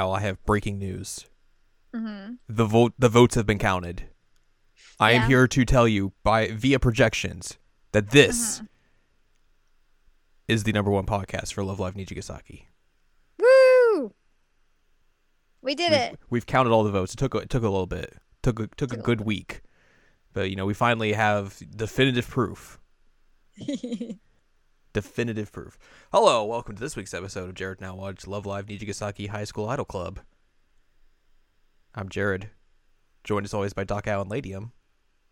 Al, I have breaking news. Mm-hmm. The vote the votes have been counted. I am here to tell you by via projections that this Mhm. is the number one podcast for Love Live Nijigasaki. Woo! We did We've, it. we've counted all the votes. It took a, it took a little bit. Took took a Took a good week, but you know we finally have definitive proof. Definitive proof. Hello, welcome to this week's episode of Jared Now Watch Love Live Nijigasaki High School Idol Club. I'm Jared, joined as always by Doc Al and Ladium.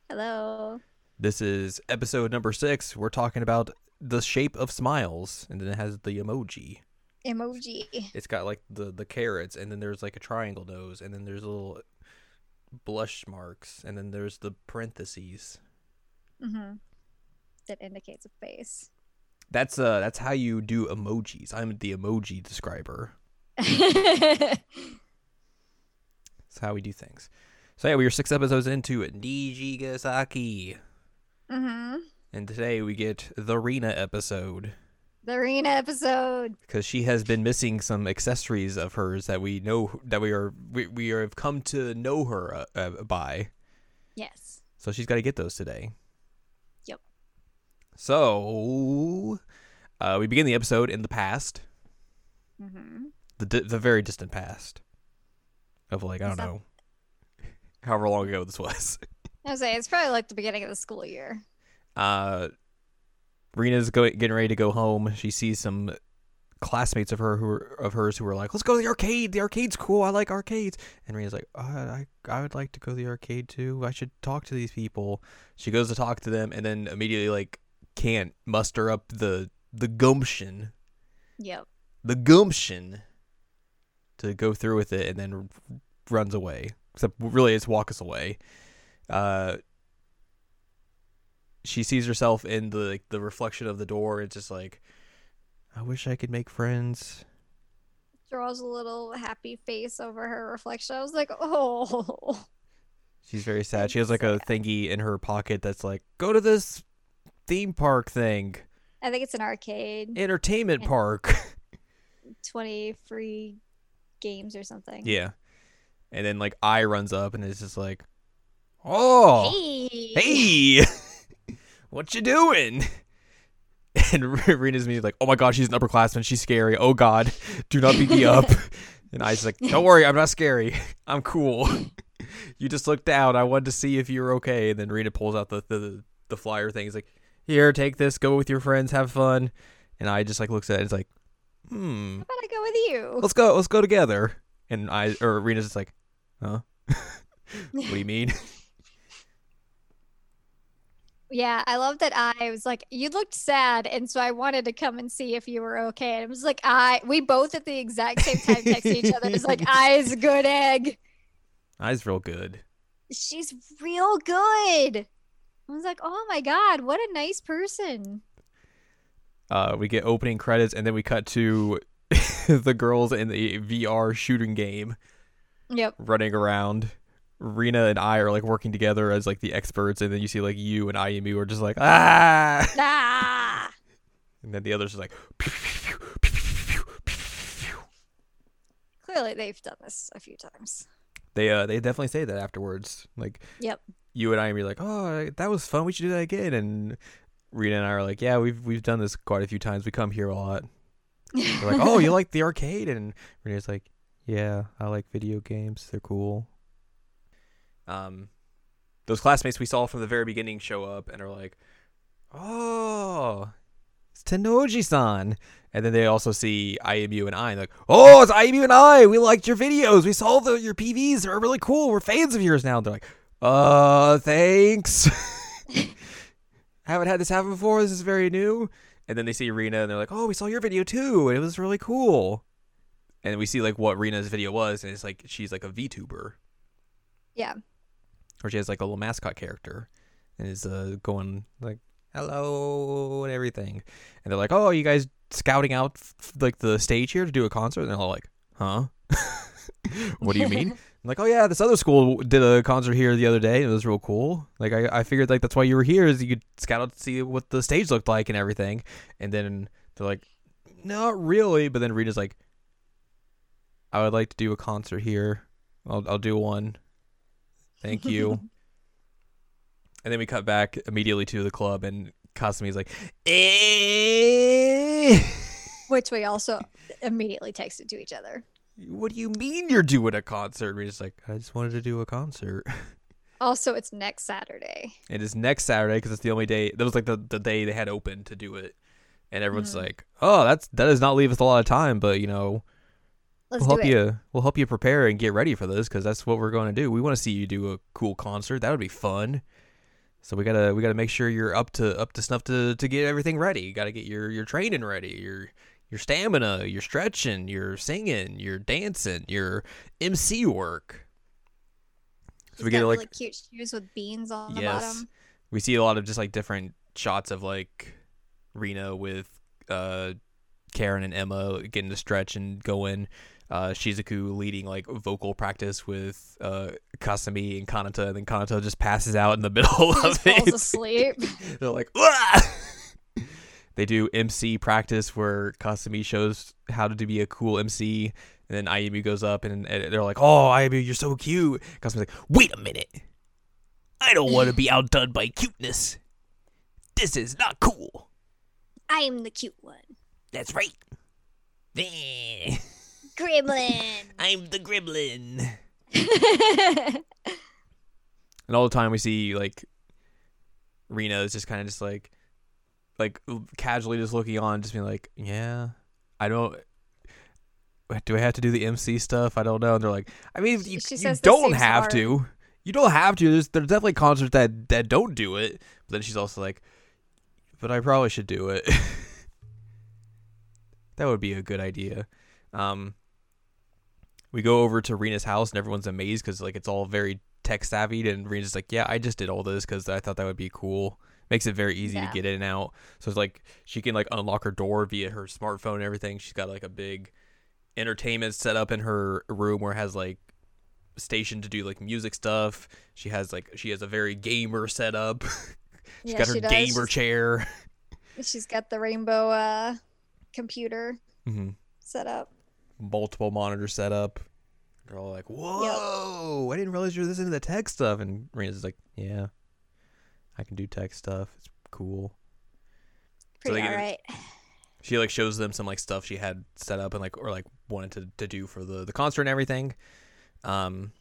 Hello. This is episode number six. We're talking about the shape of smiles, and then it has the emoji. Emoji. It's got like the the carrots, and then there's like a triangle nose, and then there's little blush marks, and then there's the parentheses. Mm-hmm. That indicates a face. That's uh that's how you do emojis. I'm the emoji describer. mm-hmm. That's how we do things. So yeah, we are six episodes into Nijigasaki, and today we get the Rina episode The Rina episode. because she has been missing some accessories of hers that we know that we are we, we are, have come to know her uh, uh, by. Yes. So she's got to get those today. So uh, we begin the episode in the past, Mm-hmm. the di- the very distant past of like I don't that- know, however long ago this was. I was saying it's probably like the beginning of the school year. Uh, Rina's going getting ready to go home. She sees some classmates of her who are, of hers who are like, "Let's go to the arcade. The arcade's cool. I like arcades." And Rina's like, uh, "I I would like to go to the arcade too. I should talk to these people." She goes to talk to them, and then immediately like can't muster up the the gumption, Yep. the gumption to go through with it, and then r- runs away. Except really, it's walk us away. Uh, she sees herself in the like, the reflection of the door. It's just like, I wish I could make friends. Draws a little happy face over her reflection. I was like, oh. She's very sad. She has like a thingy in her pocket that's like, go to this theme park thing, I think it's an arcade. entertainment And- park. 20 free games or something. yeah, and then like I runs up and it's just like, oh, Hey. hey, what you doing? And Rina's me like, oh my god, she's an upperclassman. She's scary. Oh god, do not beat me up. And I was like, don't worry, I'm not scary. I'm cool. you just looked down. I wanted to see if you were okay. And then Rina pulls out the the, the flyer thing. He's like, here, take this. Go with your friends. Have fun. And I just like looks at it. It's like, hmm, How about I go with you? let's go. Let's go together. And I or Rina's just like, huh? what do you mean? Yeah, I love that I was like, you looked sad, and so I wanted to come and see if you were okay. And it was like I we both at the exact same time texted each other. It was like, eyes good egg. Eyes real good. She's real good. I was like, oh my god, what a nice person. uh, we get opening credits and then we cut to the girls in the VR shooting game Yep. running around. Rina and I are like working together as like the experts, and then you see like you and Ayumu are just like ah, Ah. and then the others are like Clearly, they've done this a few times. They uh they definitely say that afterwards. Like Yep. you and Ayumu are like oh that was fun, we should do that again, and Rina and I are like yeah we've we've done this quite a few times. We come here a lot. They're like oh you like the arcade, and Rina's like yeah I like video games. They're cool. um, those classmates we saw from the very beginning show up and are like, "Oh, it's Tennoji-san," and then they also see Ayumu and I, and like, "Oh, it's Ayumu and I. We liked your videos. We saw the, your PVs. They're really cool. We're fans of yours now." They're like, "Uh, thanks. Haven't had this happen before. This is very new." And then they see Rina and they're like, "Oh, we saw your video too, and it was really cool." And we see like what Rina's video was, and it's like she's like a VTuber Yeah. or she has like a little mascot character and is uh, going like hello and everything and they're like oh you guys scouting out f- like the stage here to do a concert and they're all like huh what do you mean I'm like oh yeah this other school did a concert here the other day and it was real cool like I, I figured like that's why you were here is you could scout out to see what the stage looked like and everything and then they're like not really but then Rina's like I would like to do a concert here. I'll I'll do one. Thank you. and then we cut back immediately to the club, and Kasumi's like, eh. Which we also immediately texted to each other. What do you mean you're doing a concert? We're just like, I just wanted to do a concert. Also, it's next Saturday. It is next Saturday because it's the only day. That was like the, the day they had open to do it, and everyone's Mhm. like, "Oh, that's that does not leave us a lot of time, but you know, Let's we'll help it. you. We'll help you prepare and get ready for this because that's what we're going to do. We want to see you do a cool concert. That would be fun. So we gotta we gotta make sure you're up to up to snuff to to get everything ready. You gotta get your your training ready. Your your stamina, your stretching, your singing, your dancing, your MC work. So She's we get got like really cute shoes with beans on the Yes. bottom. we see a lot of just like different shots of like Rina with uh Karin and Emma getting to stretch and going. Uh, Shizuku leading like vocal practice with uh, Kasumi and Kanata, and then Kanata just passes out in the middle She of just falls it. asleep. They're like, "Wah!" they do MC practice where Kasumi shows how to be a cool MC, and then Ayumu goes up and, and they're like, "Oh, Ayumu, you're so cute." Kasumi's like, "Wait a minute, I don't want to be outdone by cuteness. This is not cool." I am the cute one. That's right. Gremlin. I'm the gremlin. And all the time we see like Rina is just kind of just like like casually just looking on, just being like, "Yeah, I don't." Do I have to do the MC stuff? I don't know. And they're like, I mean, you, you don't have hard. to. You don't have to. There's there's definitely concerts that that don't do it. But then she's also like, but I probably should do it. that would be a good idea. Um, we go over to Rina's house and everyone's amazed because like it's all very tech savvy and Rina's like, yeah, I just did all this because I thought that would be cool. Makes it very easy Yeah. to get in and out. So it's like she can like unlock her door via her smartphone and everything. She's got like a big entertainment set up in her room where it has like station to do like music stuff. She has like she has a very gamer setup. She's yeah, got her she gamer chair. She's got the rainbow uh, computer hmm set up. Multiple monitor setup. They're all like, "Whoa! I didn't realize you were this into the tech stuff." And Rina's like, "Yeah, I can do tech stuff. It's cool." So Pretty they get- alright. She like shows them some like stuff she had set up and like or like wanted to, to do for the the concert and everything. Um,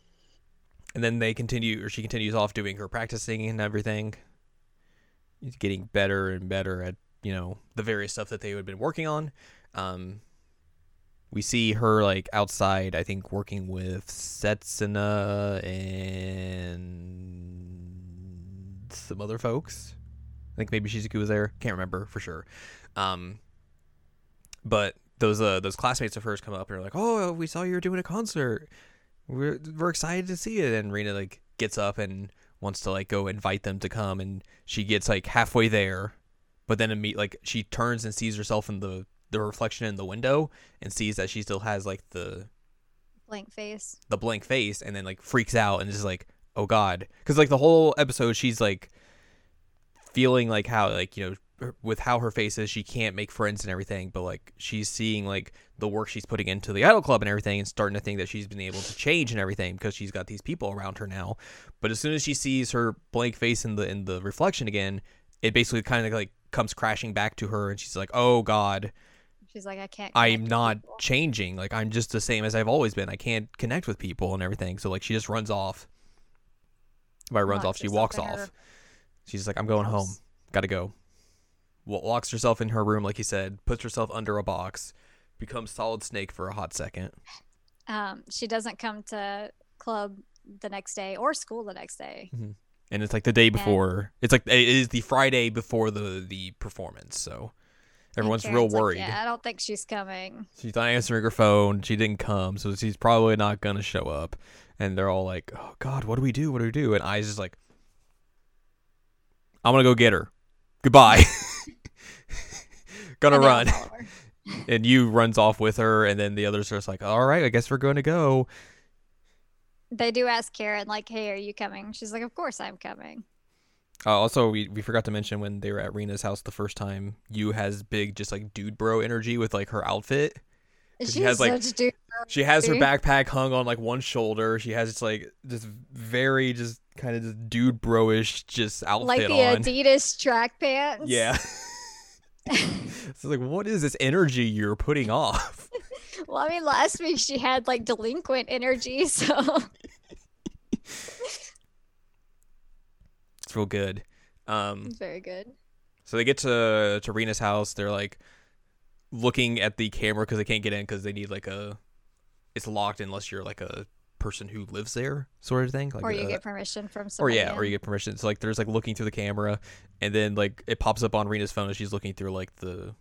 and then they continue, or she continues off doing her practicing and everything. Getting better and better at you know the various stuff that they had been working on. Um, we see her like outside, I think, working with Setsuna and some other folks. I think maybe Shizuku was there. Can't remember for sure. Um, but those uh, those classmates of hers come up and are like, "Oh, we saw you were doing a concert. We're we're excited to see it." And Rina like gets up and wants to like go invite them to come, and she gets like halfway there, but then imme- like she turns and sees herself in the the reflection in the window and sees that she still has like the Blank face. the blank face and then like freaks out and is like oh god. Because like the whole episode she's like feeling like how like you know her- with how her face is she can't make friends and everything but like she's seeing like the work she's putting into the idol club and everything and starting to think that she's been able to change and everything because she's got these people around her now. But as soon as she sees her blank face in the in the reflection again it basically kind of like comes crashing back to her and she's like oh god She's like, I can't. I'm not people." changing. Like I'm just the same as I've always been. I can't connect with people and everything. So like she just runs off. By runs off, she walks off. her She's like, I'm going home. Gotta go. Locks herself in her room, like you said, puts herself under a box, becomes solid snake for a hot second. Um, she doesn't come to club the next day or school the next day. And it's like the day before. It's like it is the Friday before the the performance. So And everyone's real like, worried. yeah, I don't think she's coming. She's not answering her phone. She didn't come, so she's probably not gonna show up. And they're all like, "Oh God, what do we do? What do we do?" And I's just like, "I'm gonna go get her. Goodbye." gonna And they all run, and you runs off with her, and then the others are just like, "All right, I guess we're going to go." They do ask Karin, like, "Hey, are you coming?" She's like, "Of course I'm coming." Uh, also, we, we forgot to mention when they were at Rina's house the first time, you has big just like dude bro energy with like her outfit. she has like such dude. she has her backpack hung on like one shoulder. She has just like just very just kind of just dude bro-ish just outfit like the on. Adidas track pants. Yeah. so like, what is this energy you're putting off? Well, I mean, last week she had like delinquent energy, so It's real good. Um, very good. so they get to to Rina's house. They're like looking at the camera because they can't get in because they need like a. It's locked unless you're like a person who lives there, sort of thing. Like or you a- get permission from someone. or yeah, or you get permission. So like, there's like looking through the camera, and then like it pops up on Rina's phone as she's looking through like the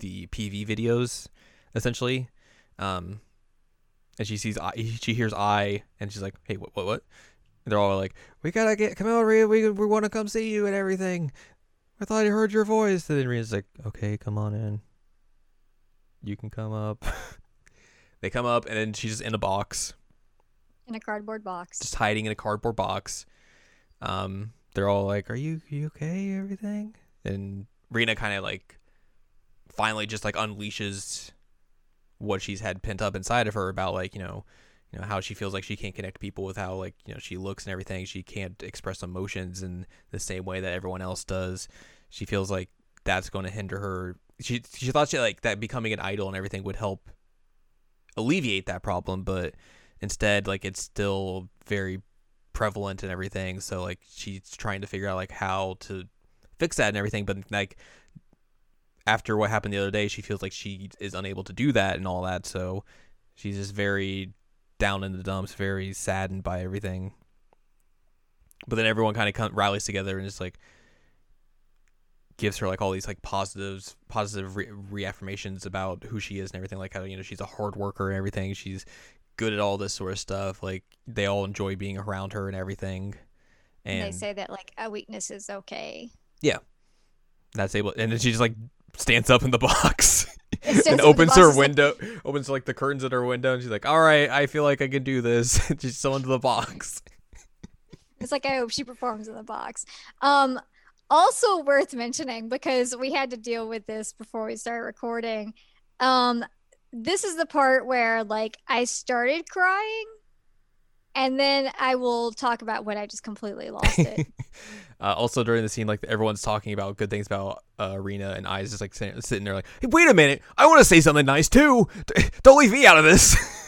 the PV videos, essentially. Um, and she sees I, she hears I, and she's like, "Hey, what, what, what?" They're all like, "We gotta get come on, Rina. We we want to come see you and everything." I thought I heard your voice. And then Rina's like, "Okay, come on in. You can come up." they come up, and then she's just in a box in a cardboard box. just hiding in a cardboard box. Um, they're all like, "Are you you okay? Everything?" And Rina kind of like finally just like unleashes what she's had pent up inside of her about like you know you know how she feels like she can't connect people with how like you know she looks and everything. She can't express emotions in the same way that everyone else does. She feels like that's going to hinder her. She she thought she like that becoming an idol and everything would help alleviate that problem but instead like it's still very prevalent and everything. So like she's trying to figure out like how to fix that and everything but like after what happened the other day she feels like she is unable to do that and all that. So she's just very down in the dumps very saddened by everything. But then everyone kind of rallies together and just like gives her like all these like positives positive re- reaffirmations about who she is and everything like how you know she's a hard worker and everything. She's good at all this sort of stuff. Like they all enjoy being around her and everything. And and they say that like a weakness is okay. Yeah, that's able and then she just like stands up in the box and up in the opens her is like- window opens like the curtains at her window and she's like all right i feel like i can do this she's still into the box It's like I hope she performs in the box. Um, also worth mentioning because we had to deal with this before we started recording. Um, this is the part where like I started crying, and then I will talk about when I just completely lost it. uh, also during the scene like everyone's talking about good things about uh, arena and i just like sitting, sitting there like hey wait a minute. I want to say something nice too. Don't leave me out of this.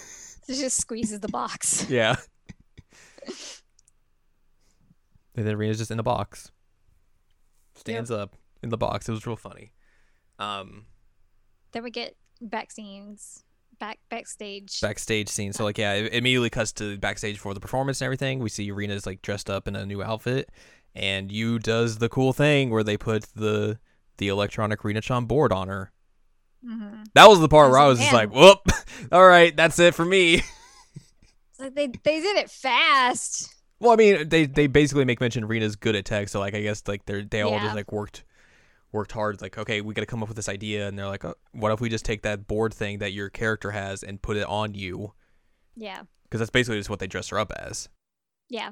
She just squeezes the box. yeah. And then arena's just in the box. Stands up in the box. It was real funny. Um Then we get back scenes, back backstage. backstage scene. So like yeah, it immediately cuts to backstage for the performance and everything. We see Arena's like dressed up in a new outfit, and you does the cool thing where they put the the electronic Rina-chan board on her. hmm That was the part I where I was just "Man." like, "Whoop! All right, that's it for me." It's like they they did it fast. well, I mean, they they basically make mention Rina's good at tech, so like I guess like they're they all Yeah. just like worked worked hard. Like okay, we got to come up with this idea, and they're like, oh, "What if we just take that board thing that your character has and put it on you?" Yeah, Because that's basically just what they dress her up as. yeah.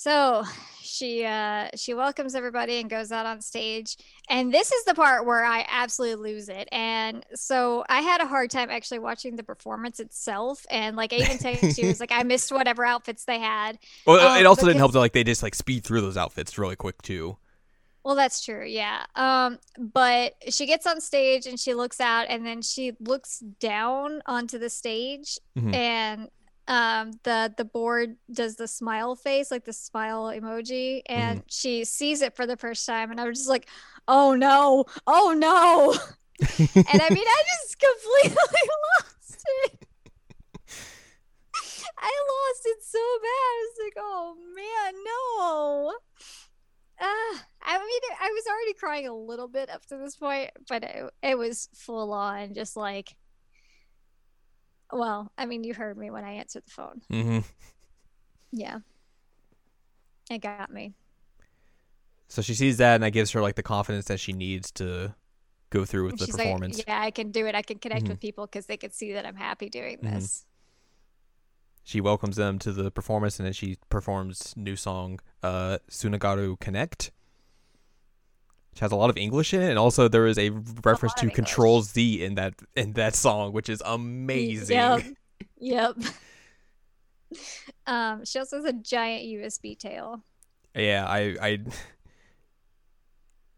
So she uh she welcomes everybody and goes out on stage. And this is the part where I absolutely lose it. And so I had a hard time actually watching the performance itself. And like I even texted you, was like I missed whatever outfits they had. Well, Um, it also didn't help that like they just like speed through those outfits really quick too. Well, that's true. Yeah. Um, but she gets on stage and she looks out and then she looks down onto the stage Mhm. and um the the board does the smile face, like the smile emoji, and she sees it for the first time and I was just like, "Oh no. Oh no." and I mean, I just completely lost it. I lost it so bad. I was like, "Oh man, no." Uh, I mean, I was already crying a little bit up to this point, but it, it was full on, just like, well, I mean, you heard me when I answered the phone. Mm-hmm. Yeah. It got me. So she sees that, and that gives her like the confidence that she needs to go through with the she's performance. like, yeah, I can do it. I can connect Mhm. with people because they can see that I'm happy doing Mhm. this. She welcomes them to the performance, and then she performs new song, uh, "Tsunagaru Connect," which has a lot of English in it, and also there is a reference lot to Control Z in that in that song, which is amazing. Yep. Yep. Um, she also has a giant USB tail. Yeah, I I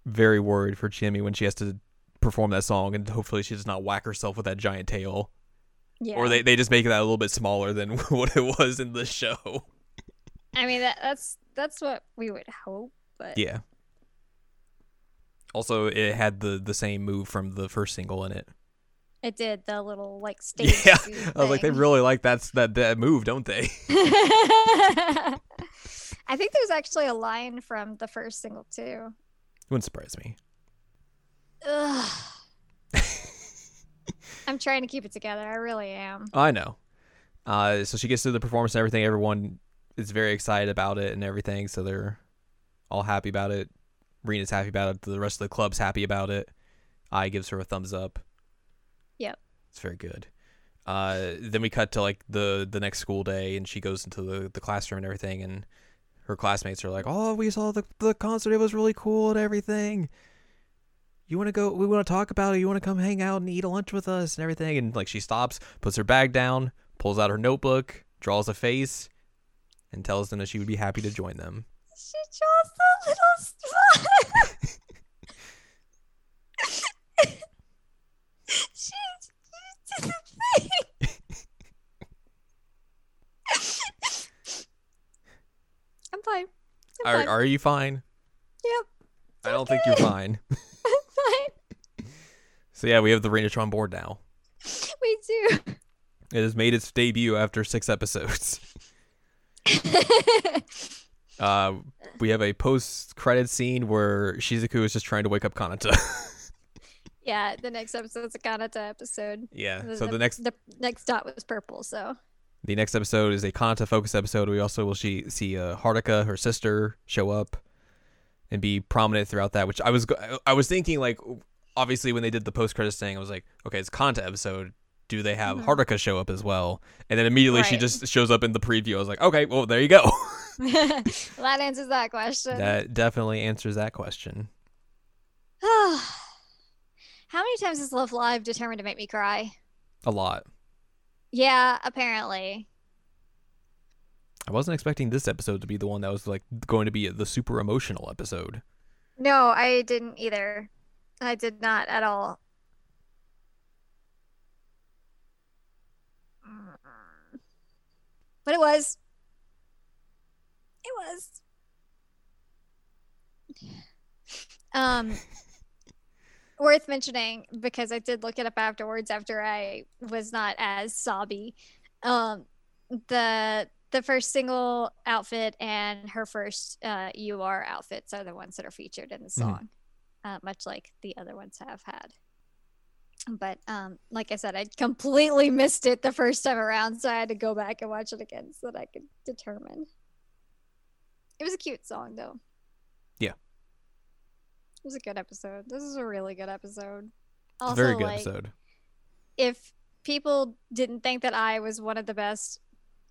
very worried for Chiemi when she has to perform that song, and hopefully she does not whack herself with that giant tail, Yeah. or they they just make that a little bit smaller than what it was in the show. I mean that that's that's what we would hope, but Yeah. Also, it had the the same move from the first single in it. it did the little like stage. Yeah, I was like, they really like that's that that move, don't they? I think there's actually a line from the first single too. It wouldn't surprise me. Ugh. I'm trying to keep it together. I really am. I know. Uh, so she gets to the performance and everything. Everyone is very excited about it and everything. So they're all happy about it. Rina's happy about it. The rest of the club's happy about it. I gives her a thumbs up. Yep. It's very good. Uh, then we cut to like the the next school day, and she goes into the, the classroom and everything, and her classmates are like, "Oh, we saw the the concert. It was really cool and everything. You want to go? We want to talk about it. You want to come hang out and eat a lunch with us and everything." And like she stops, puts her bag down, pulls out her notebook, draws a face, and tells them that she would be happy to join them. She draws a little spot. she, did the thing. I'm fine. I'm Are fine. are you fine? Yep. I don't think you're fine. I'm fine. So yeah, we have the Renatron on board now. Me too. It has made its debut after six episodes. Uh, we have a post-credit scene where Shizuku is just trying to wake up Kanata. yeah, the next episode's a Kanata episode. yeah. So the next the next dot was purple, so the next episode is a Kanata focused episode. We also will see see uh, Haruka, her sister, show up and be prominent throughout that. Which I was I was thinking like, obviously when they did the post-credits thing, I was like, okay, it's a Kanata episode. Do they have Mhm. Haruka show up as well? And then immediately she just shows up in the preview. I was like, okay, well there you go. that answers that question. that definitely answers that question. How many times is Love Live determined to make me cry? A lot. Yeah, apparently. I wasn't expecting this episode to be the one that was like going to be the super emotional episode. No, I didn't either. I did not at all. Mm. But it was. It was. Um, worth mentioning because I did look it up afterwards after I was not as sobby. Um, the the first single outfit and her first uh, UR outfits are the ones that are featured in the song, uh, much like the other ones have had. But um, like I said, I completely missed it the first time around, so I had to go back and watch it again so that I could determine. It was a cute song, though. Yeah. It was a good episode. This is a really good episode. Also, very good like, episode. if people didn't think that I was one of the best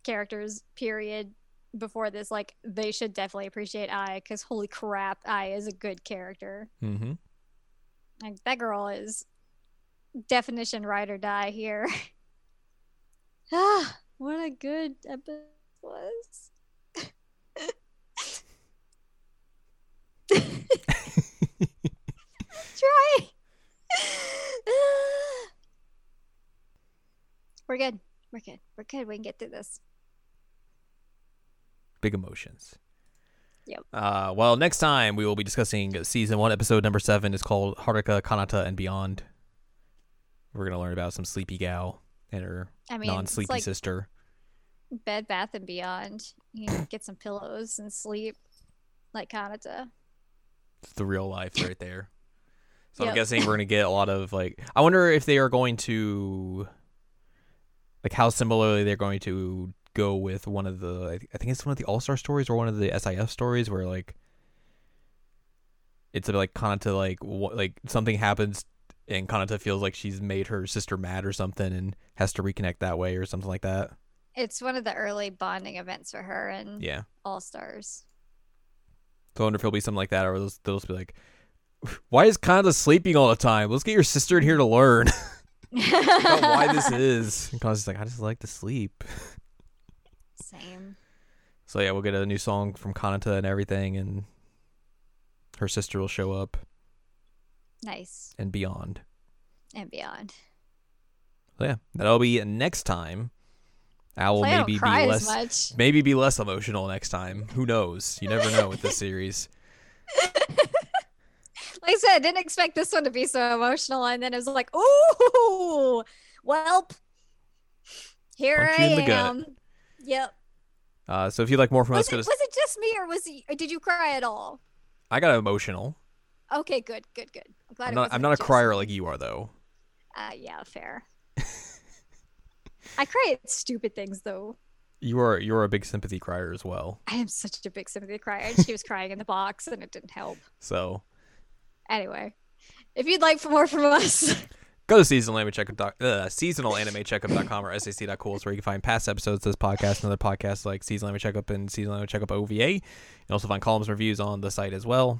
characters, period, before this, like they should definitely appreciate I because holy crap, I is a good character. Mm-hmm. Like that girl is definition ride or die here. ah, what a good episode was. Try. We're good. We're good. We're good. We can get through this. Big emotions. Yep. Uh, well, next time we will be discussing season one, episode number seven. is called Haruka, Kanata, and Beyond. We're gonna learn about some sleepy gal and her I mean, non-sleepy like sister. Bed Bath and Beyond. You know, get some pillows and sleep like Kanata. It's the real life right there. So I'm guessing we're gonna get a lot of like. I wonder if they are going to, like, how similarly they're going to go with one of the. I think it's one of the All Star stories or one of the SIF stories where like. It's a, like Kanata like wha- like something happens and Kanata feels like she's made her sister mad or something and has to reconnect that way or something like that. It's one of the early bonding events for her and Yeah. All Stars. So I wonder if it'll be something like that, or they'll, they'll just be like, Why is Kanata sleeping all the time? Let's get your sister in here to learn why this is. And Kanata's like, I just like to sleep. Same. So yeah, we'll get a new song from Kanata and everything, and her sister will show up Nice. and beyond. And beyond. So yeah, that'll be next time. Owl Hopefully I don't maybe be less much. maybe be less emotional next time. Who knows? You never know with this series. Like I said, I didn't expect this one to be so emotional, and then it was like, ooh, welp. Here Punch I in the gut. am. Yep. Uh, so if you'd like more from Was us, it, go to. was it just me, or was he, or did you cry at all? I got emotional. Okay, good, good, good. I'm glad I'm not. wasn't I'm not a crier me. like you are, though. Uh, yeah, fair. I cry at stupid things though. You are. You are a big sympathy crier as well. I am such a big sympathy crier. She was crying in the box, and it didn't help. So Anyway, if you'd like for more from us, go to seasonal anime checkup. Doc, uh, seasonalanimecheckup.com or ssa.cool is where you can find past episodes of this podcast and other podcasts like Seasonal Anime Checkup and Seasonal Anime Checkup OVA. You can also find columns and reviews on the site as well.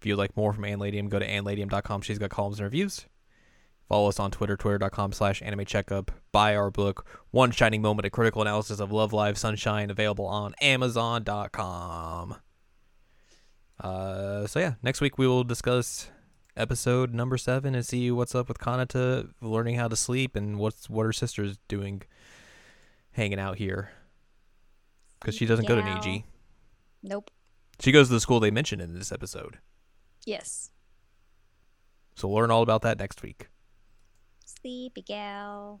If you'd like more from Ann Ladium, go to annladium.com. She's got columns and reviews. Follow us on Twitter, twitter.com slash anime checkup. Buy our book, One Shining Moment, a critical analysis of Love Live Sunshine, available on amazon.com. Uh, so yeah, next week we will discuss episode number seven and see what's up with Kanata learning how to sleep and what's what her sister's doing, hanging out here. Because she doesn't go to. Niji. nope. She goes to the school they mentioned in this episode. Yes, So learn all about that next week. Sleepy gal.